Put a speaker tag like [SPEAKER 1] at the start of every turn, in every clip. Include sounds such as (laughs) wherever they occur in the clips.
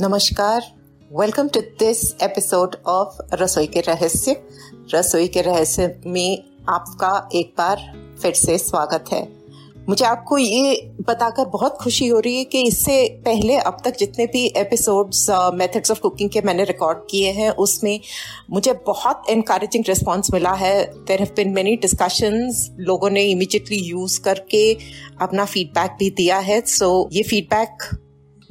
[SPEAKER 1] नमस्कार। Welcome to this episode of रसोई के रहस्य। रसोई के रहस्य में आपका एक बार फिर से स्वागत है। मुझे आपको ये बताकर बहुत खुशी हो रही है कि इससे पहले अब तक जितने भी एपिसोड्स मेथड्स ऑफ़ कुकिंग के मैंने रिकॉर्ड किए हैं उसमें मुझे बहुत इनकरेजिंग रिस्पॉन्स मिला है। There have been many discussions लोगों ने इमिजिएटली यूज़ करके अपना फीडबैक भी दिया है। सो so, ये फीडबैक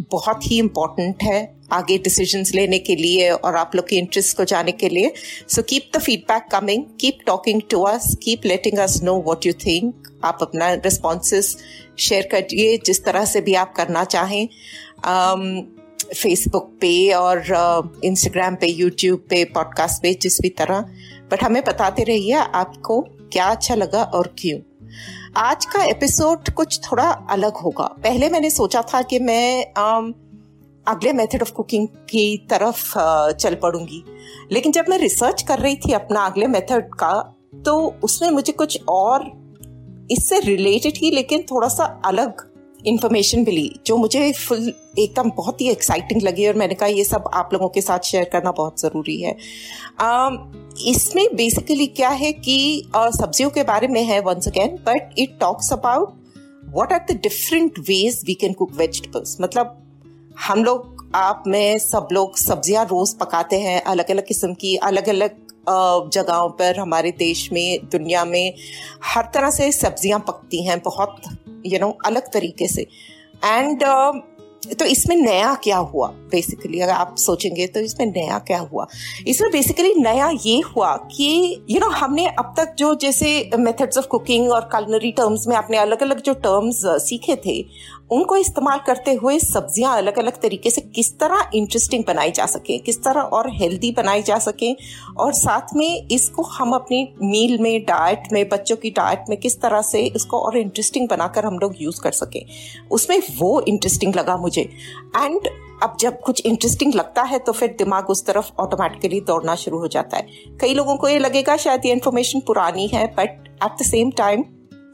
[SPEAKER 1] बहुत ही इम्पोर्टेंट है आगे डिसीजंस लेने के लिए और आप लोग के इंटरेस्ट को जाने के लिए। So keep the feedback coming keep talking to us keep letting us know what you think आप अपना रिस्पॉन्सेस शेयर करिए जिस तरह से भी आप करना चाहें। फेसबुक पे और इंस्टाग्राम uh, पे यूट्यूब पे पॉडकास्ट पे जिस भी तरह। बट हमें बताते रहिए आपको क्या अच्छा लगा और क्यों। आज का एपिसोड कुछ थोड़ा अलग होगा। पहले मैंने सोचा था कि मैं अगले मेथड ऑफ़ कुकिंग की तरफ़ आ, चल पड़ूँगी। लेकिन जब मैं रिसर्च कर रही थी अपना अगले मेथड का तो उसमें मुझे कुछ और इससे रिलेटेड ही लेकिन थोड़ा सा अलग इंफॉर्मेशन मिली जो मुझे फुल एकदम बहुत ही एक्साइटिंग लगी और मैंने कहा ये सब आप लोगों के साथ शेयर करना बहुत ज़रूरी है. Um, इसमें बेसिकली क्या है कि सब्जियों के बारे में है once again but it talks about what are the different ways we can cook vegetables मतलब हम लोग आप में सब लोग सब्ज़ियाँ रोज पकाते हैं अलग अलग किस्म की अलग अलग जगहों पर हमारे देश में दुनिया में हर तरह से सब्ज़ियाँ पकती हैं बहुत यू नो अलग तरीके से। एंड uh, तो इसमें नया क्या हुआ? बेसिकली अगर आप सोचेंगे तो इसमें नया क्या हुआ? इसमें बेसिकली नया ये हुआ कि यू you नो know, हमने अब तक जो जैसे मेथड्स ऑफ़ कुकिंग और कलनरी टर्म्स में आपने अलग अलग जो टर्म्स सीखे थे उनको इस्तेमाल करते हुए सब्ज़ियाँ अलग अलग तरीके से किस तरह इंटरेस्टिंग बनाई जा सके, किस तरह और हेल्दी बनाई जा सके और साथ में इसको हम अपनी मील में डाइट में, बच्चों की डाइट में किस तरह से इसको और इंटरेस्टिंग बनाकर हम लोग यूज़ कर सके। उसमें वो इंटरेस्टिंग लगा मुझे। एंड अब जब कुछ इंटरेस्टिंग लगता है तो फिर दिमाग उस तरफ़ ऑटोमेटिकली दौड़ना शुरू हो जाता है। कई लोगों को ये लगेगा शायद ये इन्फॉर्मेशन पुरानी है but at the same time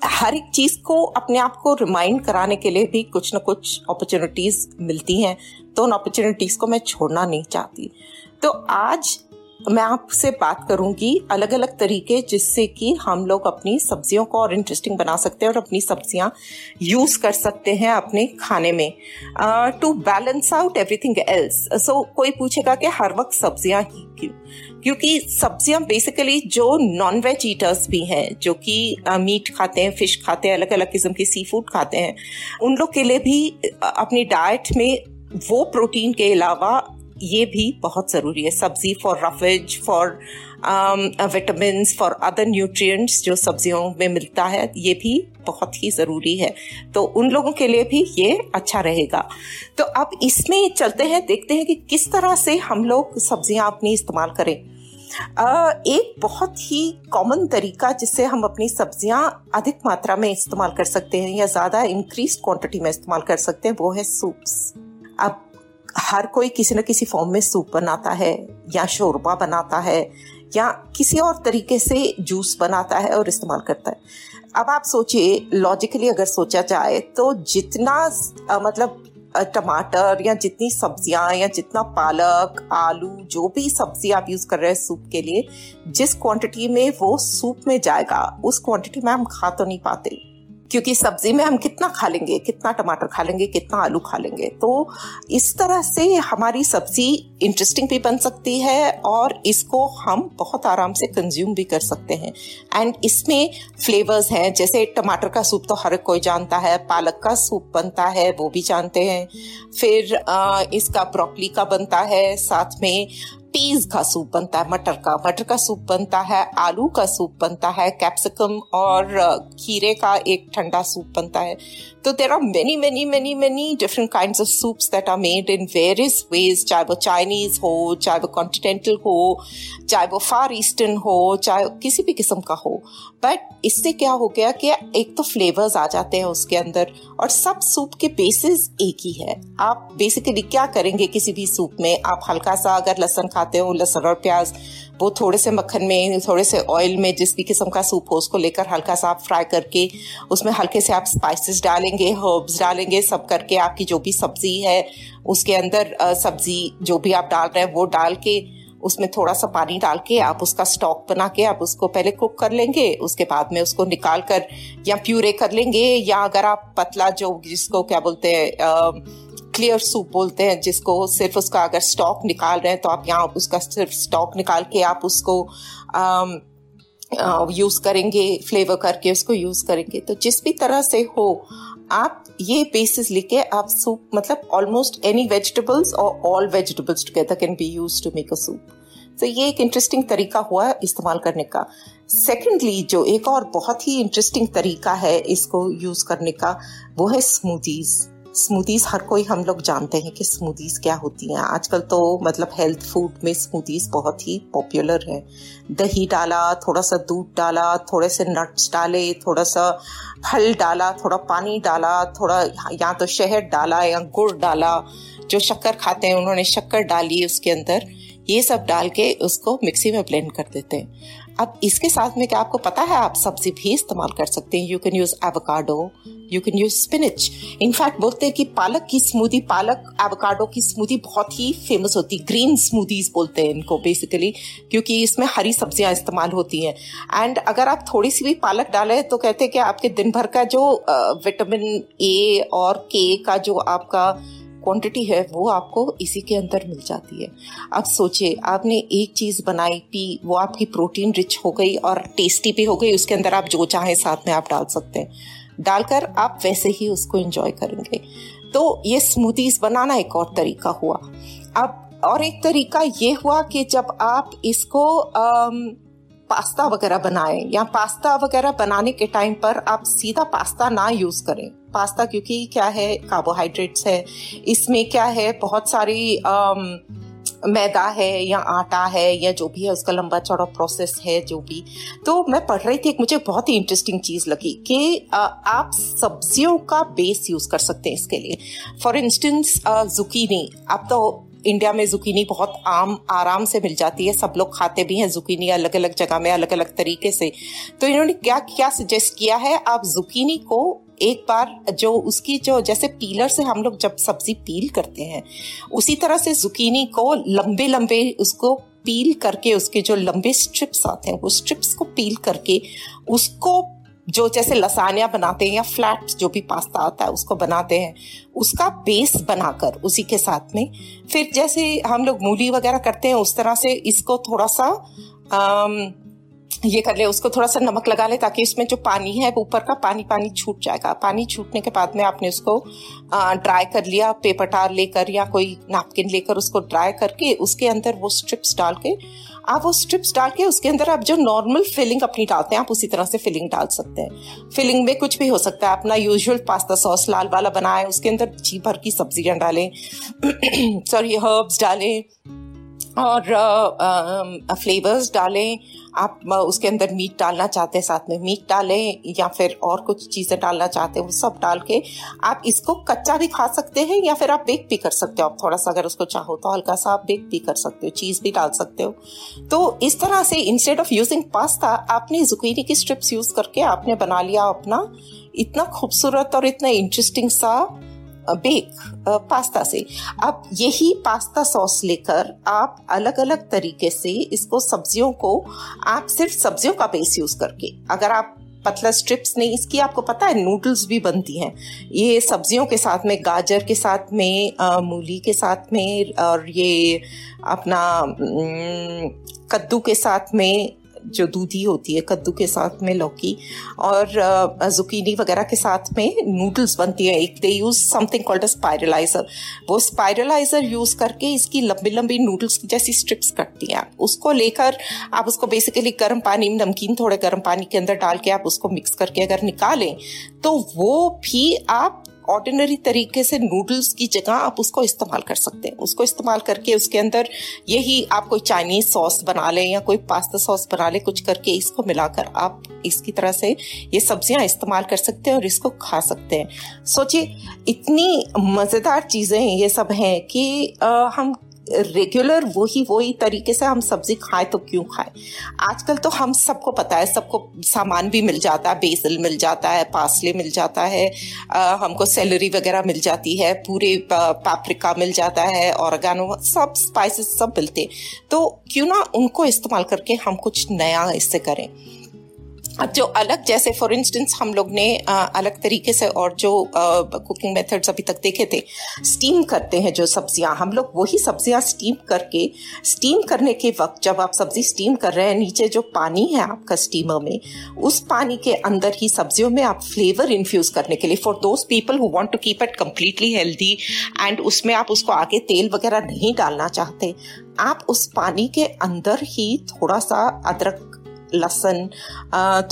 [SPEAKER 1] हर एक चीज़ को अपने आप को रिमाइंड कराने के लिए भी कुछ ना कुछ अपॉर्चुनिटीज़ मिलती हैं। तो उन अपॉर्चुनिटीज़ को मैं छोड़ना नहीं चाहती। तो आज मैं आपसे बात करूँगी अलग अलग तरीके जिससे कि हम लोग अपनी सब्जियों को और इंटरेस्टिंग बना सकते हैं और अपनी सब्ज़ियाँ यूज़ कर सकते हैं अपने खाने में। To balance out everything else so कोई पूछेगा कि हर वक्त सब्ज़ियाँ ही क्यों? क्योंकि सब्ज़ियाँ बेसिकली जो नॉन वेज ईटर्स भी हैं, जो कि मीट खाते हैं फ़िश खाते हैं अलग अलग किस्म के सी फ़ूड खाते हैं, उन लोग के लिए भी अपनी डाइट में वो प्रोटीन के अलावा ये भी बहुत ज़रूरी है। सब्ज़ी for roughage for vitamin for other nutrients जो सब्जियों में मिलता है ये भी बहुत ही ज़रूरी है। तो उन लोगों के लिए भी ये अच्छा रहेगा। तो अब इसमें चलते हैं देखते हैं कि किस तरह से हम लोग सब्ज़ियाँ अपनी इस्तेमाल करें। Uh, एक बहुत ही कॉमन तरीका जिससे हम अपनी सब्ज़ियाँ अधिक मात्रा में इस्तेमाल कर सकते हैं या ज़्यादा इंक्रीज क्वांटिटी में इस्तेमाल कर सकते हैं वो है सूप्स अब हर कोई किसी न किसी फॉर्म में सूप बनाता है या शोरबा बनाता है या किसी और तरीके से जूस बनाता है और इस्तेमाल करता है। अब आप सोचिए लॉजिकली अगर सोचा जाए तो जितना आ, मतलब टमाटर या जितनी सब्ज़ियाँ या जितना पालक आलू जो भी सब्ज़ी आप यूज़ कर रहे हैं सूप के लिए जिस क्वांटिटी में वो सूप में जाएगा उस क्वांटिटी में हम खा तो नहीं पाते। क्योंकि सब्ज़ी में हम कितना खा लेंगे कितना टमाटर खा लेंगे कितना आलू खा लेंगे तो इस तरह से हमारी सब्ज़ी इंटरेस्टिंग भी बन सकती है और इसको हम बहुत आराम से कंज्यूम भी कर सकते हैं। एंड इसमें फ्लेवर्स हैं, जैसे टमाटर का सूप तो हर कोई जानता है, पालक का सूप बनता है, वो भी जानते हैं। फिर इसका ब्रोकली का बनता है, साथ में पीज का सूप बनता है, मटर का। मटर का सूप बनता है, आलू का सूप बनता है कैप्सिकम और खीरे का एक ठंडा सूप बनता है। तो there are many many many many different kind of soups that are made in various ways चाहे वो चाइनीज़ हो, चाहे वो कॉन्टिनेंटल हो, चाहे वो फार ईस्टर्न हो, चाहे किसी भी किस्म का हो। बट इससे क्या हो गया कि एक तो फ्लेवर्स आ जाते हैं उसके अंदर और सब सूप के बेसिस एक ही है। आप बेसिकली क्या करेंगे किसी भी सूप में? आप हल्का सा अगर लहसन खाते हो, लहसन और प्याज वो थोड़े से मक्खन में, थोड़े से ऑयल में जिस भी किस्म का सूप हो, उसको लेकर हल्का सा आप फ्राई करके, उसमें हल्के से आप स्पाइसेस डालेंगे हर्ब्स डालेंगे, सब करके आपकी जो भी सब्ज़ी है, उसके अंदर सब्ज़ी जो भी आप डाल रहे हैं, वो डाल के, उसमें थोड़ा सा पानी डाल के आप उसका स्टॉक बना के आप उसको पहले कुक कर लेंगे, उसके बाद में उसको निकाल कर या प्यूरे कर लेंगे, या अगर आप पतला जो जिसको क्या बोलते हैं क्लियर सूप बोलते हैं, जिसको सिर्फ़ उसका अगर स्टॉक निकाल रहे हैं तो आप यहाँ उसका सिर्फ़ स्टॉक निकाल के आप उसको यूज़ करेंगे फ्लेवर करके उसको यूज़ करेंगे। तो जिस भी तरह से हो, आप ये बेसिस लेके आप सूप मतलब ऑलमोस्ट एनी वेजिटेबल्स और all vegetables together can be use to make a soup तो ये एक इंटरेस्टिंग तरीका हुआ इस्तेमाल करने का। सेकेंडली जो एक और बहुत ही इंटरेस्टिंग तरीका है इसको यूज़ करने का, वो है स्मूदीज़ स्मूदीज हर कोई हम लोग जानते हैं कि स्मूदीज क्या होती हैं। आजकल तो मतलब हेल्थ फ़ूड में स्मूदीज बहुत ही पॉपुलर है। दही डाला, थोड़ा सा दूध डाला, थोड़े से नट्स डाले, थोड़ा सा फल डाला, थोड़ा पानी डाला, थोड़ा या तो शहद डाला, या गुड़ डाला, जो शक्कर खाते हैं, उन्होंने शक्कर डाली उसके अंदर, ये सब डाल के उसको मिक्सी में ब्लेंड कर देते हैं। अब इसके साथ में क्या आपको पता है, आप सब्ज़ी भी इस्तेमाल कर सकते हैं। You can use avocado you can use spinach in fact बोलते हैं कि पालक की स्मूदी पालक एवोकाडो की स्मूदी बहुत ही फ़ेमस होती है। ग्रीन स्मूदीज बोलते हैं इनको बेसिकली क्योंकि इसमें हरी सब्ज़ियाँ इस्तेमाल होती हैं। एंड अगर आप थोड़ी सी भी पालक डालें तो कहते हैं कि आपके दिन भर का जो विटामिन ए और के का जो आपका क्वांटिटी है वो आपको इसी के अंदर मिल जाती है। अब सोचिए आपने एक चीज़ बनाई पी वो आपकी प्रोटीन रिच हो गई और टेस्टी भी हो गई उसके अंदर आप जो चाहें साथ में आप डाल सकते हैं। डालकर आप वैसे ही उसको एंजॉय करेंगे। तो ये स्मूदीज बनाना एक और तरीका हुआ। अब और एक तरीका ये हुआ कि जब आप इसको आम, पास्ता वगैरह बनाएँ या पास्ता वगैरह बनाने के टाइम पर आप सीधा पास्ता ना यूज़ करें। पास्ता क्योंकि क्या है कार्बोहाइड्रेट्स है। इसमें क्या है, बहुत सारी मैदा है या आटा है या जो भी है, उसका लंबा चौड़ा प्रोसेस है, जो भी। तो मैं पढ़ रही थी, एक मुझे बहुत ही इंटरेस्टिंग चीज़ लगी कि आप सब्जियों का बेस यूज़ कर सकते हैं इसके लिए। फॉर इंस्टेंस जुकीनी आप तो इंडिया में जुकीनी बहुत आम, आराम से मिल जाती है। सब लोग खाते भी हैं जुकीनी अलग अलग जगह में अलग अलग तरीके से। तो इन्होंने क्या क्या सजेस्ट किया है? आप जुकीनी को एक बार जो उसकी जो जैसे पीलर से हम लोग जब सब्ज़ी पील करते हैं उसी तरह से जुकीनी को लंबे लंबे उसको पील करके उसके जो लंबे स्ट्रिप्स आते हैं वो स्ट्रिप्स को पील करके उसको जो जैसे लसानिया बनाते हैं या फ्लैट जो भी पास्ता आता है उसको बनाते हैं उसका बेस बनाकर उसी के साथ में फिर जैसे हम लोग मूली वगैरह करते हैं उस तरह से इसको थोड़ा सा आम, ये कर ले, उसको थोड़ा सा नमक लगा ले ताकि उसमें जो पानी है, ऊपर का पानी पानी छूट जाएगा। पानी छूटने के बाद में आपने उसको ड्राई कर लिया पेपर टार लेकर या कोई नैपकिन लेकर उसको ड्राई करके उसके अंदर वो स्ट्रिप्स डाल के, आप वो स्ट्रिप्स डाल के उसके अंदर आप जो नॉर्मल फिलिंग अपनी डालते हैं, आप उसी तरह से फिलिंग डाल सकते हैं। फिलिंग में कुछ भी हो सकता है अपना यूजुअल पास्ता सॉस लाल वाला बनाए, उसके अंदर जी भर की सब्ज़ियाँ डालें। (clears throat) सॉरी हर्ब्स डालें। और फ्लेवर्स डालें। आप उसके अंदर मीट डालना चाहते हैं, साथ में मीट डालें या फिर और कुछ चीज़ें डालना चाहते हैं, वो सब डाल के आप इसको कच्चा भी खा सकते हैं या फिर आप बेक भी कर सकते हो। आप थोड़ा सा अगर उसको चाहो तो हल्का सा आप बेक भी कर सकते हो चीज़ भी डाल सकते हो। तो इस तरह से इंस्टेड ऑफ़ यूजिंग पास्ता आपने जुकीनी की स्ट्रिप्स यूज़ करके आपने बना लिया अपना इतना खूबसूरत और इतना इंटरेस्टिंग सा बेक पास्ता से। अब यही पास्ता सॉस लेकर आप अलग अलग तरीके से इसको सब्जियों को, आप सिर्फ़ सब्जियों का बेस यूज़ करके। अगर आप पतला स्ट्रिप्स नहीं, इसकी आपको पता है नूडल्स भी बनती हैं। ये सब्जियों के साथ में, गाजर के साथ में मूली के साथ में और ये अपना कद्दू के साथ में जो दूधी होती है, कद्दू के साथ में लौकी और जुकीनी वगैरह के साथ में नूडल्स बनती है। एक they use something called a spiralizer वो स्पायरलाइजर यूज़ करके इसकी लंबी लंबी नूडल्स जैसी स्ट्रिप्स कटती हैं उसको लेकर आप उसको बेसिकली गर्म पानी में, नमकीन थोड़े गर्म पानी के अंदर डाल के आप उसको मिक्स करके अगर निकालें तो वो भी आप ऑर्डिनरी तरीके से नूडल्स की जगह आप उसको इस्तेमाल कर सकते हैं। उसको इस्तेमाल करके उसके अंदर यही आप कोई चाइनीज़ सॉस बना लें या कोई पास्ता सॉस बना लें कुछ करके इसको मिलाकर आप इसकी तरह से ये सब्ज़ियाँ इस्तेमाल कर सकते हैं और इसको खा सकते हैं। सोचिए इतनी मज़ेदार चीज़ें ये सब हैं कि आ, हम रेगुलर वही वही तरीके से हम सब्ज़ी खाएँ तो क्यों खाएँ? आजकल तो हम सबको पता है सबको सामान भी मिल जाता है बेसल मिल जाता है पासले मिल जाता है आ, हमको सैलरी वगैरह मिल जाती है पूरे पाप्रिका मिल जाता है ऑर्गेनो सब स्पाइसेस सब मिलते तो क्यों ना उनको इस्तेमाल करके हम कुछ नया इससे करें। अब जो अलग जैसे फॉर इंस्टेंस हम लोग ने अलग तरीके से और जो कुकिंग मेथड्स अभी तक देखे थे स्टीम करते हैं जो सब्ज़ियाँ। हम लोग वही सब्ज़ियाँ स्टीम करके स्टीम करने के वक्त जब आप सब्ज़ी स्टीम कर रहे हैं, नीचे जो पानी है आपका स्टीमर में, उस पानी के अंदर ही सब्जियों में आप फ्लेवर इन्फ्यूज करने के लिए for those people who want to keep it completely healthy and उसमें आप उसको आगे तेल वगैरह नहीं डालना चाहते, आप उस पानी के अंदर ही थोड़ा सा अदरक लहसन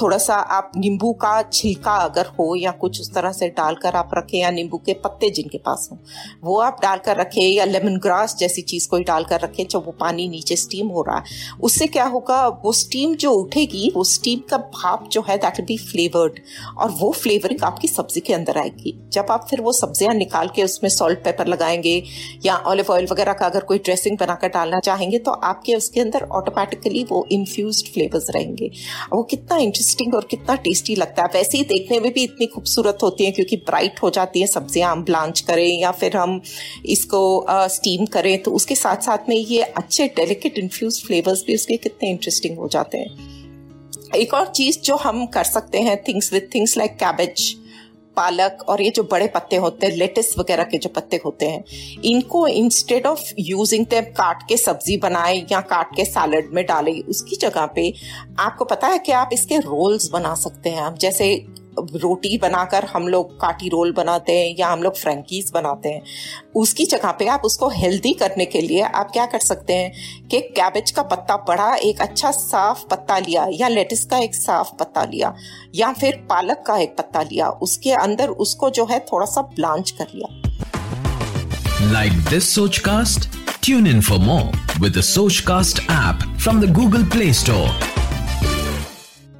[SPEAKER 1] थोड़ा सा आप नींबू का छिलका अगर हो या कुछ उस तरह से डालकर आप रखें या नींबू के पत्ते जिनके पास हो, वो आप डालकर रखें या लेमन ग्रास जैसी चीज़ कोई डालकर रखें जब वो पानी नीचे स्टीम हो रहा है। उससे क्या होगा, वो स्टीम जो उठेगी, वो स्टीम का भाप जो है दैट बी फ्लेवर्ड और वो फ्लेवरिंग आपकी सब्ज़ी के अंदर आएगी। जब आप फिर वो सब्ज़ियाँ निकाल के उसमें सॉल्ट पेपर लगाएँगे या ऑलिव ऑयल वगैरह का अगर कोई ड्रेसिंग बनाकर डालना चाहेंगे तो आपके उसके अंदर ऑटोमेटिकली वो इन्फ्यूज फ्लेवर्स रहेंगे। रहेंगे वो कितना इंटरेस्टिंग और कितना टेस्टी लगता है। वैसे ही देखने में भी इतनी खूबसूरत होती है क्योंकि ब्राइट हो जाती है, सब्ज़ियाँ हम ब्लांच करें या फिर हम इसको स्टीम करें तो उसके साथ साथ में ये अच्छे डेलिकेट इन्फ्यूज फ्लेवर्स भी उसके कितने इंटरेस्टिंग हो जाते हैं। एक और चीज़ जो हम कर सकते हैं things with things like cabbage पालक और ये जो बड़े पत्ते होते हैं लेटिस वगैरह के जो पत्ते होते हैं, इनको इंस्टेड ऑफ़ यूजिंग दे काट के सब्ज़ी बनाए या काट के सैलड में डाले, उसकी जगह पे आपको पता है कि आप इसके रोल्स बना सकते हैं। आप जैसे रोटी बनाकर हम लोग काटी रोल बनाते हैं या हम लोग फ्रेंकीज बनाते हैं। उसकी जगह पे आप उसको हेल्दी करने के लिए आप क्या कर सकते हैं कि कैबेज का पत्ता बड़ा, एक अच्छा साफ़ पत्ता लिया या लेटिस का एक साफ़ पत्ता लिया या फिर पालक का एक पत्ता लिया, उसके अंदर उसको जो है थोड़ा सा ब्लांच कर लिया।
[SPEAKER 2] Like this Soch cast tune in for more with Soch cast app from the Google Play Store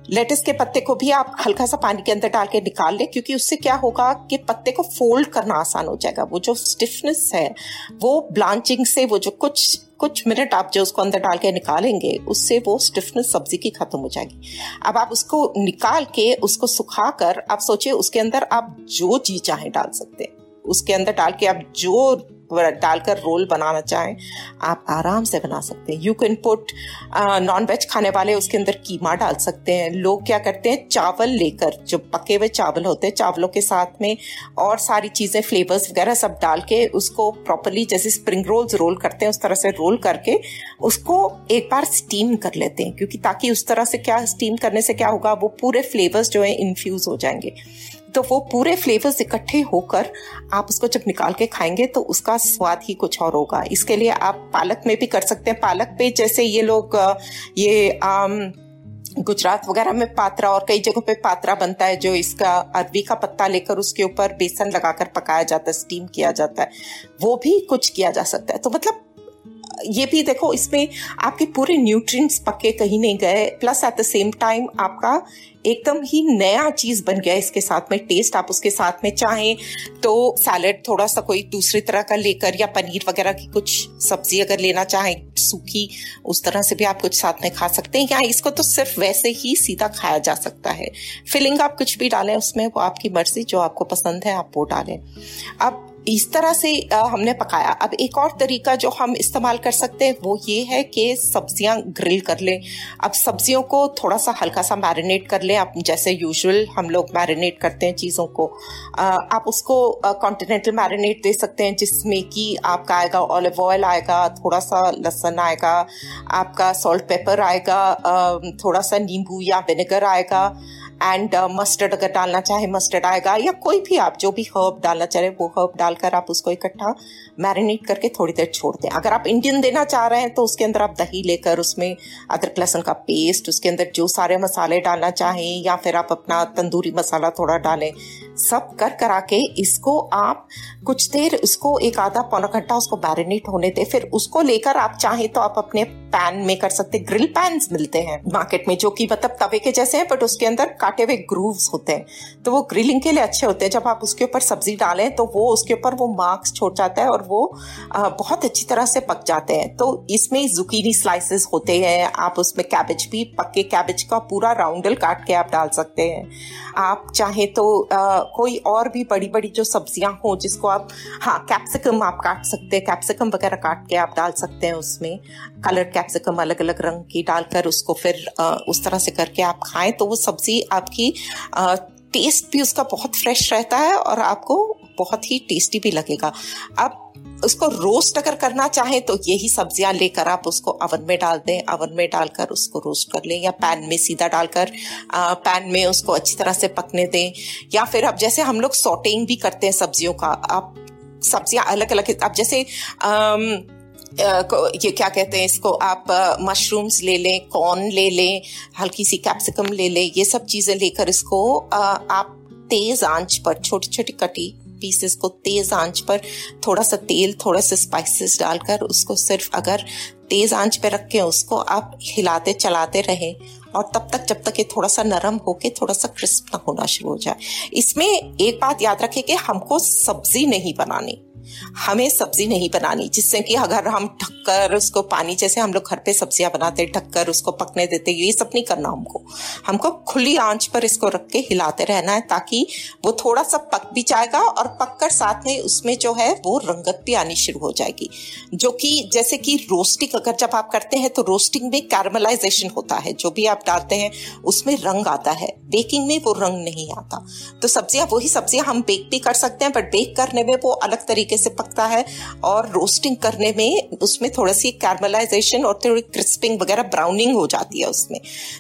[SPEAKER 1] lettuce के पत्ते को भी आप हल्का सा पानी के अंदर डाल के निकाल लें, क्योंकि उससे क्या होगा कि पत्ते को फोल्ड करना आसान हो जाएगा। वो जो स्टिफनेस है, वो ब्लांचिंग से, वो जो कुछ कुछ मिनट आप जो उसको अंदर डाल के निकालेंगे, उससे वो स्टिफनेस सब्ज़ी की खत्म हो जाएगी। अब आप उसको निकाल के उसको सुखा कर आप सोचिए, उसके अंदर आप जो चीज़ चाहे डाल सकते हैं। उसके अंदर डाल के आप जो डालकर रोल बनाना चाहें, आप आराम से बना सकते हैं। You can put non veg खाने वाले उसके अंदर कीमा डाल सकते हैं। लोग क्या करते हैं, चावल लेकर, जो पके हुए चावल होते हैं, चावलों के साथ में और सारी चीज़ें फ्लेवर्स वगैरह सब डाल के उसको प्रॉपरली जैसे स्प्रिंग रोल्स रोल करते हैं, उस तरह से रोल करके उसको एक बार स्टीम कर लेते हैं। क्योंकि ताकि उस तरह से क्या स्टीम करने से क्या होगा, वो पूरे फ्लेवर्स जो है इन्फ्यूज हो जाएँगे। तो वो पूरे फ्लेवर्स इकट्ठे होकर आप उसको जब निकाल के खाएँगे तो उसका स्वाद ही कुछ और होगा। इसके लिए आप पालक में भी कर सकते हैं। पालक पे जैसे ये लोग ये, आम, गुजरात वगैरह में पात्रा और कई जगहों पे पात्रा बनता है जो इसका अरबी का पत्ता लेकर उसके ऊपर बेसन लगाकर पकाया जाता है स्टीम किया जाता है। वो भी कुछ किया जा सकता है। तो मतलब ये भी देखो, इसमें आपके पूरे न्यूट्रिएंट्स पक्के कहीं नहीं गए plus at the same time आपका एकदम ही नया चीज़ बन गया इसके साथ में टेस्ट आप उसके साथ में चाहें तो सैलड थोड़ा सा कोई दूसरी तरह का लेकर या पनीर वगैरह की कुछ सब्ज़ी अगर लेना चाहें, सूखी, उस तरह से भी आप कुछ साथ में खा सकते हैं। या इसको तो सिर्फ़ वैसे ही सीधा खाया जा सकता है। फिलिंग आप कुछ भी डालें, उसमें वो आपकी मर्ज़ी, जो आपको पसंद है आप वो डालें। अब इस तरह से हमने पकाया। अब एक और तरीका जो हम इस्तेमाल कर सकते हैं, वो ये है कि सब्ज़ियाँ ग्रिल कर लें। अब सब्जियों को थोड़ा सा हल्का सा मैरिनेट कर लें। आप जैसे यूजुअल हम लोग मैरिनेट करते हैं चीज़ों को। आप उसको कॉन्टिनेंटल मैरिनेट दे सकते हैं, जिसमें कि आपका आएगा ऑलिव ऑयल आएगा थोड़ा सा लहसन आएगा, आपका सॉल्ट पेपर आएगा थोड़ा सा नींबू या विनेगर आएगा। एंड मस्टर्ड uh, अगर डालना चाहे मस्टर्ड आएगा या कोई भी आप जो भी हर्ब डालना चाहे वो हर्ब डालकर आप उसको इकट्ठा मैरिनेट करके थोड़ी देर छोड़ दें। अगर आप इंडियन देना चाह रहे हैं तो उसके अंदर आप दही लेकर उसमें अदरक लहसुन का पेस्ट उसके अंदर जो सारे मसाले डालना चाहें या फिर आप अपना तंदूरी मसाला थोड़ा डालें सब कर करा के इसको आप कुछ देर उसको एक आधा पौना घंटा उसको मैरिनेट होने दे। फिर उसको लेकर आप चाहे तो आप अपने पैन में कर सकते ग्रिल पैन मिलते हैं मार्केट में, जो कि मतलब तवे के जैसे हैं बट उसके अंदर काटे हुए ग्रूव्स होते हैं। तो वो ग्रिलिंग के लिए अच्छे होते हैं। जब आप उसके ऊपर सब्ज़ी डालें तो वो उसके ऊपर वो मार्क्स छोड़ जाता है और वो बहुत अच्छी तरह से पक जाते हैं। तो इसमें जुकीनी स्लाइसेस होते हैं। आप उसमें कैबेज भी, पक्के कैबेज का पूरा राउंडल काट के आप डाल सकते हैं। आप चाहे तो कोई और भी बड़ी बड़ी जो सब्ज़ियाँ हो, जिसको आप हाँ कैप्सिकम आप काट सकते हैं कैप्सिकम वगैरह काट के आप डाल सकते हैं उसमें। कलर कैप्सिकम अलग अलग रंग की डालकर उसको फिर उस तरह से करके आप खाएँ तो वो सब्ज़ी आपकी टेस्ट भी उसका बहुत फ्रेश रहता है और आपको बहुत ही टेस्टी भी लगेगा। अब उसको रोस्ट अगर करना चाहें तो यही सब्ज़ियाँ लेकर आप उसको अवन में डाल दें। अवन में डालकर उसको रोस्ट कर लें या पैन में सीधा डालकर पैन में उसको अच्छी तरह से पकने दें। या फिर अब जैसे हम लोग सोटिंग भी करते हैं सब्जियों का आप सब्ज़ियाँ अलग अलग अब जैसे आम, ये क्या कहते हैं इसको आप मशरूम्स ले लें कॉर्न ले लें हल्की सी कैप्सिकम ले लें ये सब चीज़ें लेकर इसको आप तेज आँच पर छोटी छोटी कटी पीसेस को तेज आँच पर थोड़ा सा तेल, थोड़ा सा स्पाइसेस डालकर उसको सिर्फ़ अगर तेज आँच पे रख के उसको आप हिलाते चलाते रहे और तब तक, जब तक ये थोड़ा सा नरम होके थोड़ा सा क्रिस्प ना होना शुरू हो जाए। इसमें एक बात याद रखें कि हमको सब्ज़ी नहीं बनानी। हमें सब्ज़ी नहीं बनानी, जिससे कि अगर हम ढककर उसको पानी, जैसे हम लोग घर पे सब्ज़ियाँ बनाते ढककर उसको पकने देते ये सब नहीं करना हमको। हमको खुली आँच पर इसको रख के हिलाते रहना है, ताकि वो थोड़ा सा पक भी जाएगा और पक कर साथ में उसमें जो है वो रंगत भी आनी शुरू हो जाएगी। जो कि जैसे कि रोस्टिंग, अगर जब आप करते हैं तो रोस्टिंग में कैरमलाइजेशन होता है, जो भी आप डालते हैं, उसमें रंग आता है। बेकिंग में वो रंग नहीं आता। तो सब्ज़ियाँ, वही सब्ज़ियाँ हम बेक भी कर सकते हैं बट बेक करने में वो अलग तरीके से पकता है और रोस्टिंग करने में उसमें थोड़ा सी कैरमलाइजेशन और थोड़ी क्रिस्पिंग वगैरह ब्राउनिंग हो जाती है उसमें।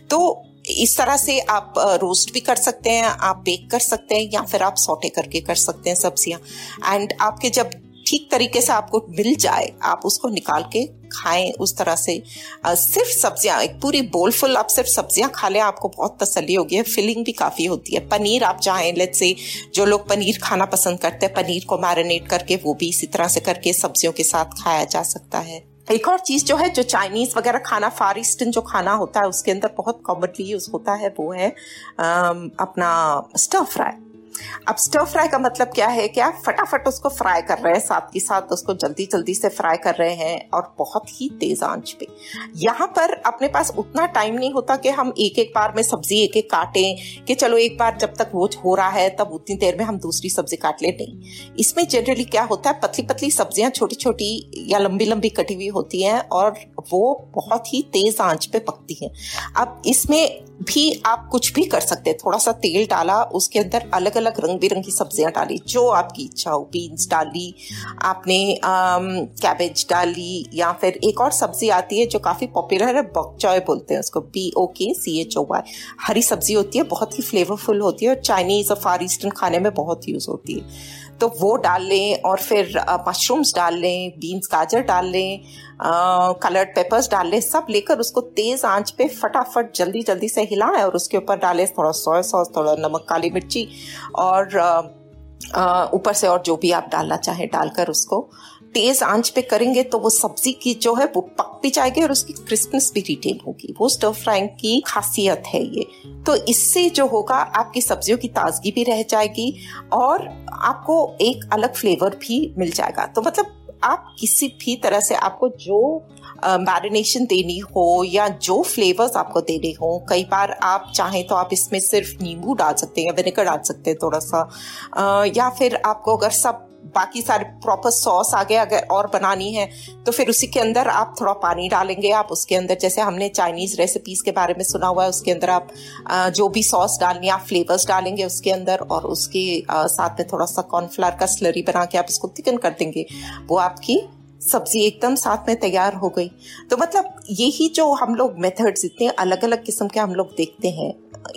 [SPEAKER 1] तो इस तरह से आप रोस्ट भी कर सकते हैं, आप बेक कर सकते हैं या फिर आप सोटे करके कर सकते हैं सब्ज़ियाँ। एंड आपके जब ठीक तरीके से आपको मिल जाए आप उसको निकाल के खाएँ उस तरह से। आ, सिर्फ़ सब्ज़ियाँ एक पूरी बोल फुल आप सिर्फ़ सब्ज़ियाँ खा लें आपको बहुत तसल्ली होगी। है फिलिंग भी काफ़ी होती है। पनीर आप चाहें लेट से जो लोग पनीर खाना पसंद करते हैं पनीर को मैरिनेट करके वो भी इसी तरह से करके सब्जियों के साथ खाया जा सकता है। एक और चीज़ जो है जो चाइनीज़ वगैरह खाना फार ईस्टर्न जो खाना होता है उसके अंदर बहुत कॉमनली यूज़ होता है वो है अपना स्टर फ्राई अब स्टर फ्राई का मतलब क्या है क्या फटाफट उसको फ्राई कर रहे हैं, साथ के साथ उसको जल्दी जल्दी से फ्राई कर रहे हैं और बहुत ही तेज आँच पे। यहाँ पर अपने पास उतना टाइम नहीं होता कि हम एक एक बार में सब्ज़ी एक एक काटें कि चलो एक बार जब तक वो हो रहा है, तब उतनी देर में हम दूसरी सब्ज़ी काट ले। नहीं। इसमें जनरली क्या होता है पतली पतली सब्ज़ियाँ छोटी छोटी या लंबी लंबी कटी हुई होती हैं और वो बहुत ही तेज आँच पे पकती हैं। अब इसमें भी आप कुछ भी कर सकते हैं। थोड़ा सा तेल डाला, उसके अंदर अलग अलग रंग बिरंगी सब्ज़ियाँ डाली, जो आपकी इच्छा हो बीन्स डाली, आपने कैबेज डाली, या फिर एक और सब्ज़ी आती है जो काफ़ी पॉपुलर है बॉकचॉय बोलते हैं उसको बी ओ के सी एच ओ वाई हरी सब्ज़ी होती है, बहुत ही फ्लेवरफुल होती है और चाइनीज़ और फार ईस्टर्न खाने में बहुत यूज़ होती है। तो वो डाल लें और फिर मशरूम्स डाल लें बीन्स गाजर डाल लें कलर्ड पेपर्स डाल लें, सब लेकर उसको तेज आँच पे फटाफट जल्दी जल्दी से हिलाएँ और उसके ऊपर डालें थोड़ा सोया सॉस थोड़ा नमक, काली मिर्ची और ऊपर से और जो भी आप डालना चाहें डालकर उसको तेज आँच पे करेंगे तो वो सब्ज़ी की जो है वो पक भी जाएगी और उसकी क्रिस्पनेस भी रिटेन होगी। वो स्टर फ्राइंग की खासियत है ये। तो इससे जो होगा आपकी सब्जियों की ताजगी भी रह जाएगी और आपको एक अलग फ्लेवर भी मिल जाएगा। तो मतलब आप किसी भी तरह से आपको जो मैरिनेशन देनी हो या जो फ्लेवर्स आपको देने हो कई बार आप चाहें तो आप इसमें सिर्फ़ नींबू डाल सकते हैं या विनेगर डाल सकते हैं थोड़ा सा। uh, या फिर आपको अगर सब बाकी सारे प्रॉपर सॉस आगे अगर और बनानी है तो फिर उसी के अंदर आप थोड़ा पानी डालेंगे। आप उसके अंदर, जैसे हमने चाइनीज़ रेसिपीज़ के बारे में सुना हुआ है, उसके अंदर आप जो भी सॉस डालनी आप फ्लेवर्स डालेंगे उसके अंदर और उसके साथ में थोड़ा सा कॉर्नफ्लावर का स्लरी बना के आप उसको थिकन कर देंगे। वो आपकी सब्ज़ी एकदम साथ में तैयार हो गई। तो मतलब यही जो हम लोग मेथड्स इतने अलग अलग किस्म के हम लोग देखते हैं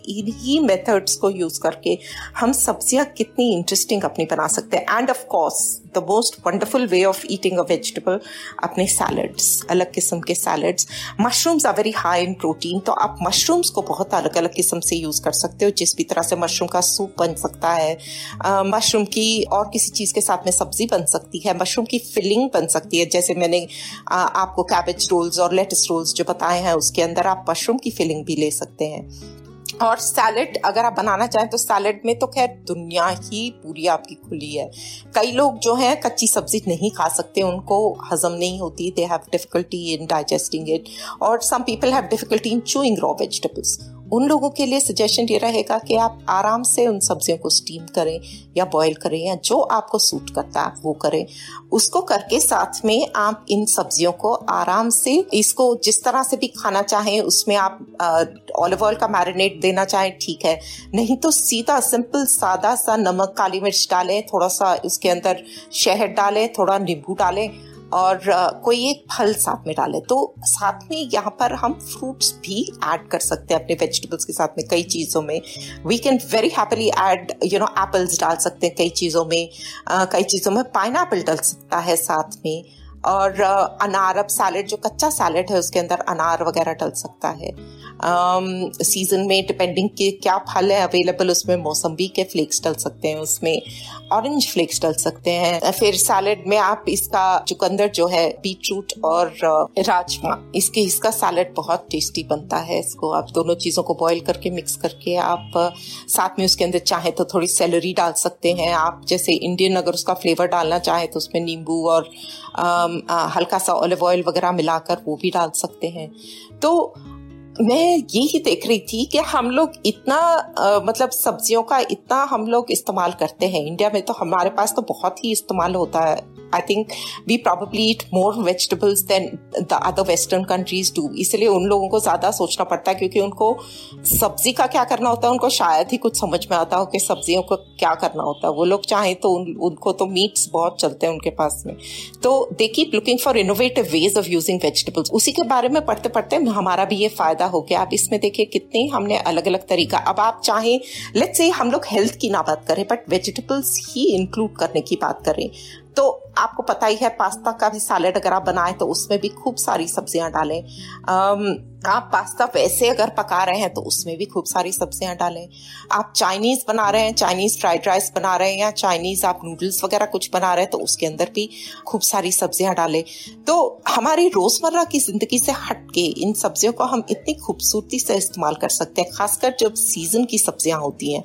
[SPEAKER 1] इन्हीं मेथड्स को यूज़ करके हम सब्ज़ियाँ कितनी इंटरेस्टिंग अपनी बना सकते हैं। And of course the most wonderful way of eating a vegetable अपने सैलड्स अलग किस्म के salads mushrooms are very high in protein तो आप मशरूम्स को बहुत अलग अलग किस्म से यूज़ कर सकते हो जिस भी तरह से मशरूम का सूप बन सकता है। मशरूम uh, की और किसी चीज़ के साथ में सब्ज़ी बन सकती है मशरूम की फिलिंग बन सकती है। जैसे मैंने आ, आपको कैबेज रोल्स और लेटस रोल्स जो बताए हैं, उसके अंदर आप मशरूम की फिलिंग भी ले सकते हैं। और सैलड अगर आप बनाना चाहें तो सैलड में तो खैर दुनिया ही पूरी आपकी खुली है। कई लोग जो हैं, कच्ची सब्ज़ी नहीं खा सकते, उनको हजम नहीं होती they have difficulty in digesting it और some people have difficulty in chewing raw vegetables उन लोगों के लिए सजेशन ये रहेगा कि आप आराम से उन सब्जियों को स्टीम करें या बॉईल करें या जो आपको सूट करता है, वो करें। उसको करके साथ में आप इन सब्जियों को आराम से, इसको जिस तरह से भी खाना चाहें, उसमें आप ऑलिव ऑयल का मैरिनेट देना चाहें, ठीक है। नहीं तो सीधा सिंपल सादा सा नमक, काली मिर्च डालें, थोड़ा सा उसके अंदर शहद डालें, थोड़ा नींबू डालें और कोई एक फल साथ में डाले। तो साथ में यहाँ पर हम फ्रूट्स भी ऐड कर सकते हैं अपने वेजिटेबल्स के साथ में कई चीज़ों में। We can very happily add you know apples डाल सकते हैं कई चीज़ों में। कई चीज़ों में पाइन डल सकता है साथ में। और अनार, अब सैलड जो कच्चा सैलड है उसके अंदर अनार वगैरह डल सकता है। सीज़न में डिपेंडिंग के क्या फल है अवेलेबल उसमें मौसम्बी के फ्लेक्स डल सकते हैं, उसमें ऑरेंज फ्लेक्स डल सकते हैं। फिर सैलड में आप इसका चुकंदर जो है बीट रूट और राजमा इसके, इसका सैलेड बहुत टेस्टी बनता है। इसको आप दोनों चीज़ों को बॉईल करके मिक्स करके आप साथ में उसके अंदर चाहे तो थोड़ी सैलरी डाल सकते हैं। आप जैसे इंडियन अगर उसका फ्लेवर डालना चाहे तो उसमें नींबू और हल्का सा ऑलिव ऑयल वगैरह मिलाकर वो भी डाल सकते हैं। तो मैं यही देख रही थी कि हम लोग इतना आ, मतलब सब्जियों का इतना हम लोग इस्तेमाल करते हैं। इंडिया में तो हमारे पास तो बहुत ही इस्तेमाल होता है। I think we probably eat more vegetables than the other western countries do इसलिए उन लोगों को ज़्यादा सोचना पड़ता है क्योंकि उनको सब्ज़ी का क्या करना होता है उनको शायद ही कुछ समझ में आता हो कि सब्जियों को क्या करना होता है। वो लोग चाहें तो उन, उनको तो मीट्स बहुत चलते हैं उनके पास में। तो they keep looking for innovative ways of using vegetables उसी के बारे में पढ़ते पढ़ते हमारा भी ये फ़ायदा हो गया। आप इसमें देखिए कितने हमने अलग अलग तरीका। अब आप चाहें लेट्स से हम लोग हेल्थ की ना बात करें बट वेजिटेबल्स ही इंक्लूड करने की बात करें। तो आपको पता ही है, पास्ता का भी सैलेड अगर आप बनाएँ तो उसमें भी खूब सारी सब्ज़ियाँ डालें। आप पास्ता वैसे अगर पका रहे हैं तो उसमें भी खूब सारी सब्ज़ियाँ डालें। आप चाइनीज़ बना रहे हैं, चाइनीज़ फ्राइड राइस बना रहे हैं या चाइनीज़ आप नूडल्स वगैरह कुछ बना रहे हैं तो उसके अंदर भी खूब सारी सब्ज़ियाँ डालें। तो हमारी रोज़मर्रा की ज़िंदगी से हट के इन सब्जियों को हम इतनी खूबसूरती से इस्तेमाल कर सकते हैं, खासकर जब सीज़न की सब्ज़ियाँ होती हैं।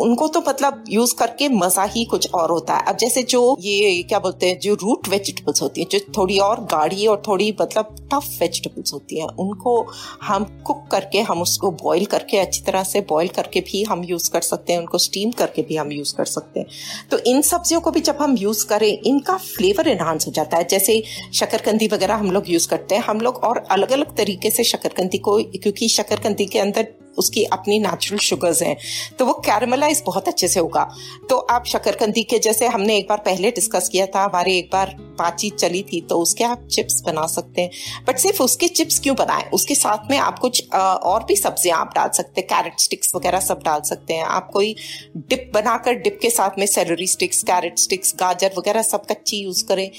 [SPEAKER 1] उनको तो मतलब यूज़ करके मज़ा ही कुछ और होता है। अब जैसे जो ये क्या बोलते हैं, जो रूट वेजिटेबल्स होती हैं, जो थोड़ी और गाढ़ी और थोड़ी मतलब टफ वेजिटेबल्स होती हैं, उनको हम कुक करके, हम उसको बॉईल करके, अच्छी तरह से बॉईल करके भी हम यूज़ कर सकते हैं, उनको स्टीम करके भी हम यूज़ कर सकते हैं। तो इन सब्जियों को भी जब हम यूज़ करें, इनका फ्लेवर एनहांस हो जाता है। जैसे शकरकंदी वगैरह हम लोग यूज़ करते हैं, हम लोग और अलग अलग तरीके से शकरकंदी को, क्योंकि शकरकंदी के अंदर उसकी अपनी नेचुरल शुगर्स हैं तो वो कैरमलाइज बहुत अच्छे से होगा। तो आप शकरकंदी के जैसे हमने एक बार पहले डिस्कस किया था, हमारे एक बार बातचीत चली थी तो उसके आप चिप्स बना सकते हैं। बट सिर्फ़ उसके चिप्स क्यों बनाए? उसके साथ में आप कुछ और भी सब्ज़ियाँ आप डाल सकते हैं कैरेट स्टिक्स वगैरह सब डाल सकते हैं। आप कोई डिप बनाकर डिप के साथ में सेलरी स्टिक्स कैरेट स्टिक्स गाजर वगैरह सब कच्ची यूज़ करें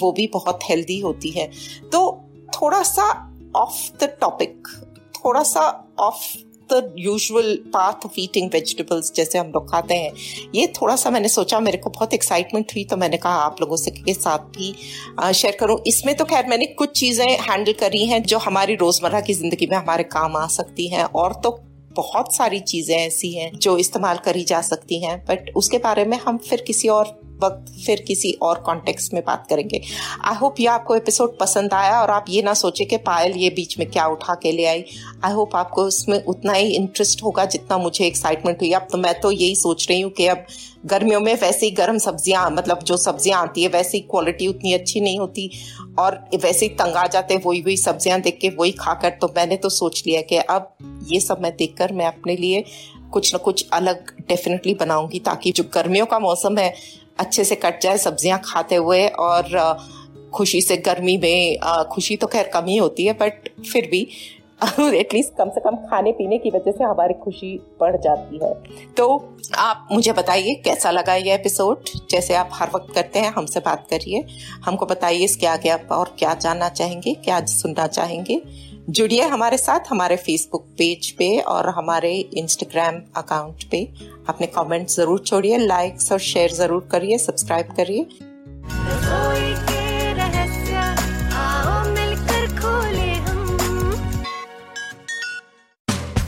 [SPEAKER 1] वो भी बहुत हेल्दी होती है। तो थोड़ा सा ऑफ़ द टॉपिक थोड़ा सा off the usual path of eating vegetables जैसे हम लोग खाते हैं। ये थोड़ा सा मैंने सोचा, मेरे को बहुत एक्साइटमेंट हुई तो मैंने कहा आप लोगों से के साथ भी शेयर करूँ। इसमें तो खैर मैंने कुछ चीज़ें हैंडल करी हैं जो हमारी रोज़मर्रा की ज़िंदगी में हमारे काम आ सकती हैं, और तो बहुत सारी चीज़ें ऐसी हैं जो इस्तेमाल करी जा सकती हैं बट उसके बारे में हम फिर किसी और वक्त फिर किसी और कॉन्टेक्स्ट में बात करेंगे। आई होप ये आपको एपिसोड पसंद आया और आप ये ना सोचे कि पायल ये बीच में क्या उठा के ले आई। आई होप आपको उसमें उतना ही इंटरेस्ट होगा जितना मुझे एक्साइटमेंट हुई। अब तो मैं तो यही सोच रही हूँ कि अब गर्मियों में वैसे ही गर्म सब्ज़ियाँ मतलब जो सब्ज़ियाँ आती है, वैसे क्वालिटी उतनी अच्छी नहीं होती और वैसे ही तंग आ जाते वही वही सब्ज़ियाँ देख के, वही खाकर। तो मैंने तो सोच लिया कि अब ये सब मैं देखकर मैं अपने लिए कुछ ना कुछ अलग डेफिनेटली बनाऊँगी ताकि जो गर्मियों का मौसम है अच्छे से कट जाए सब्ज़ियाँ खाते हुए और खुशी से गर्मी में खुशी तो खैर कम ही होती है बट फिर भी (laughs) एटलीस्ट कम से कम खाने पीने की वजह से हमारी खुशी बढ़ जाती है। तो आप मुझे बताइए कैसा लगा ये एपिसोड जैसे आप हर वक्त करते हैं, हमसे बात करिए। हमको बताइए इसके आगे आप और क्या जानना चाहेंगे, क्या सुनना चाहेंगे। जुड़िए हमारे साथ, हमारे फेसबुक पेज पे और हमारे इंस्टाग्राम अकाउंट पे। अपने कमेंट ज़रूर छोड़िए लाइक्स और शेयर ज़रूर करिए सब्सक्राइब करिए।